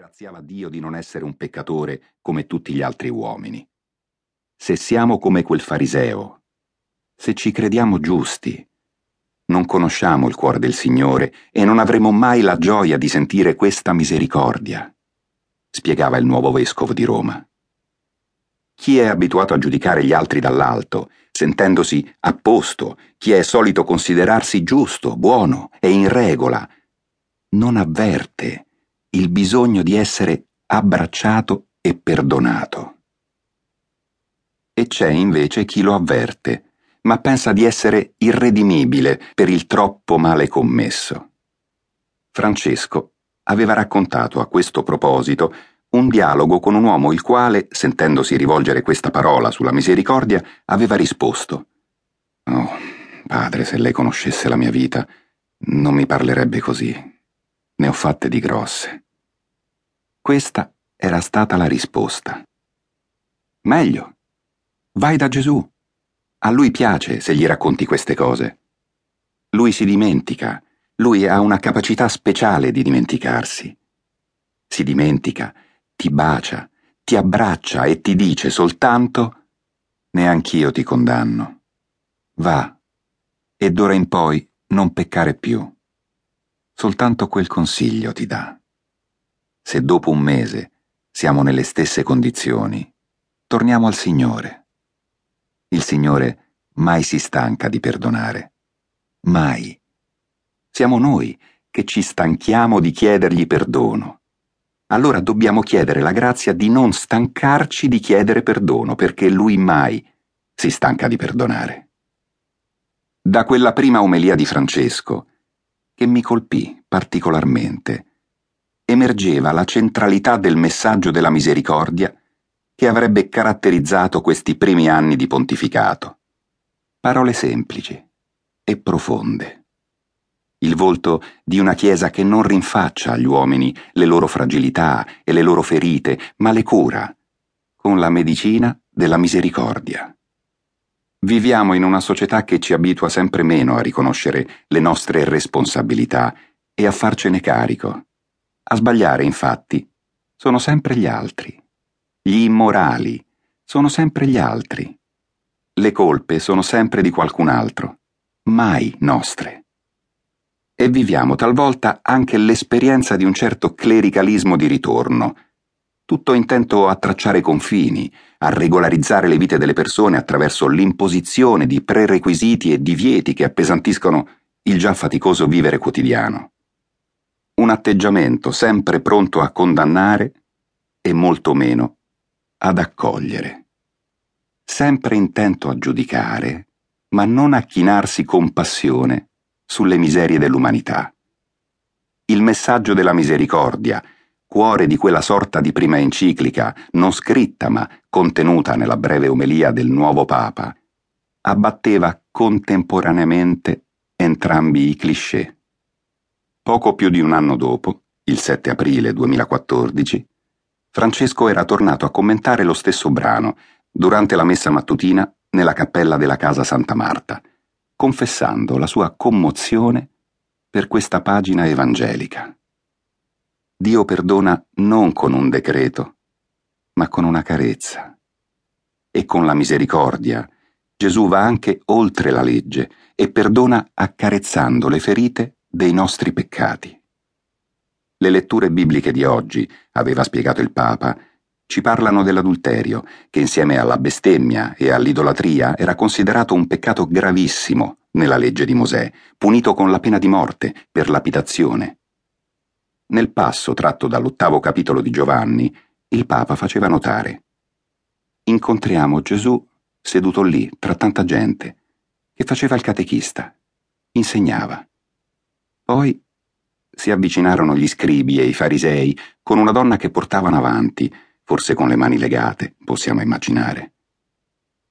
ringraziava Dio di non essere un peccatore come tutti gli altri uomini. Se siamo come quel fariseo, se ci crediamo giusti, non conosciamo il cuore del Signore e non avremo mai la gioia di sentire questa misericordia, spiegava il nuovo vescovo di Roma. Chi è abituato a giudicare gli altri dall'alto, sentendosi a posto, chi è solito considerarsi giusto, buono e in regola, non avverte il bisogno di essere abbracciato e perdonato. E c'è invece chi lo avverte, ma pensa di essere irredimibile per il troppo male commesso. Francesco aveva raccontato a questo proposito un dialogo con un uomo il quale, sentendosi rivolgere questa parola sulla misericordia, aveva risposto Oh, padre, se lei conoscesse la mia vita, non mi parlerebbe così. Ne ho fatte di grosse. Questa era stata la risposta. Meglio. Vai da Gesù. A lui piace se gli racconti queste cose. Lui si dimentica, lui ha una capacità speciale di dimenticarsi. Si dimentica, ti bacia, ti abbraccia e ti dice soltanto Neanch'io ti condanno. Va, e d'ora in poi non peccare più. Soltanto quel consiglio ti dà. Se dopo un mese siamo nelle stesse condizioni, torniamo al Signore. Il Signore mai si stanca di perdonare. Mai. Siamo noi che ci stanchiamo di chiedergli perdono. Allora dobbiamo chiedere la grazia di non stancarci di chiedere perdono, perché Lui mai si stanca di perdonare. Da quella prima omelia di Francesco, che mi colpì particolarmente, emergeva la centralità del messaggio della misericordia che avrebbe caratterizzato questi primi anni di pontificato. Parole semplici e profonde. Il volto di una Chiesa che non rinfaccia agli uomini le loro fragilità e le loro ferite, ma le cura con la medicina della misericordia. Viviamo in una società che ci abitua sempre meno a riconoscere le nostre responsabilità e a farcene carico. A sbagliare, infatti, sono sempre gli altri. Gli immorali sono sempre gli altri. Le colpe sono sempre di qualcun altro, mai nostre. E viviamo talvolta anche l'esperienza di un certo clericalismo di ritorno, tutto intento a tracciare confini, a regolarizzare le vite delle persone attraverso l'imposizione di prerequisiti e divieti che appesantiscono il già faticoso vivere quotidiano. Un atteggiamento sempre pronto a condannare e molto meno ad accogliere. Sempre intento a giudicare, ma non a chinarsi con passione sulle miserie dell'umanità. Il messaggio della misericordia, cuore di quella sorta di prima enciclica, non scritta ma contenuta nella breve omelia del nuovo Papa, abbatteva contemporaneamente entrambi i cliché. Poco più di un anno dopo, il 7 aprile 2014, Francesco era tornato a commentare lo stesso brano durante la messa mattutina nella cappella della casa Santa Marta, confessando la sua commozione per questa pagina evangelica. Dio perdona non con un decreto, ma con una carezza. E con la misericordia Gesù va anche oltre la legge e perdona accarezzando le ferite dei nostri peccati. Le letture bibliche di oggi, aveva spiegato il Papa, ci parlano dell'adulterio, che insieme alla bestemmia e all'idolatria era considerato un peccato gravissimo nella legge di Mosè, punito con la pena di morte per lapidazione. Nel passo tratto dall'ottavo capitolo di Giovanni, il Papa faceva notare Incontriamo Gesù seduto lì, tra tanta gente, che faceva il catechista, insegnava. Poi si avvicinarono gli scribi e i farisei con una donna che portavano avanti, forse con le mani legate, possiamo immaginare.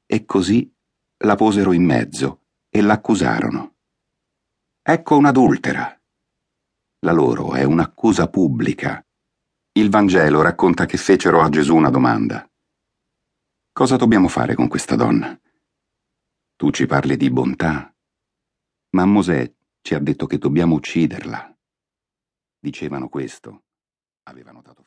E così la posero in mezzo e l'accusarono. Ecco un'adultera la loro è un'accusa pubblica. Il Vangelo racconta che fecero a Gesù una domanda. Cosa dobbiamo fare con questa donna? Tu ci parli di bontà, ma Mosè ci ha detto che dobbiamo ucciderla. Dicevano questo, aveva notato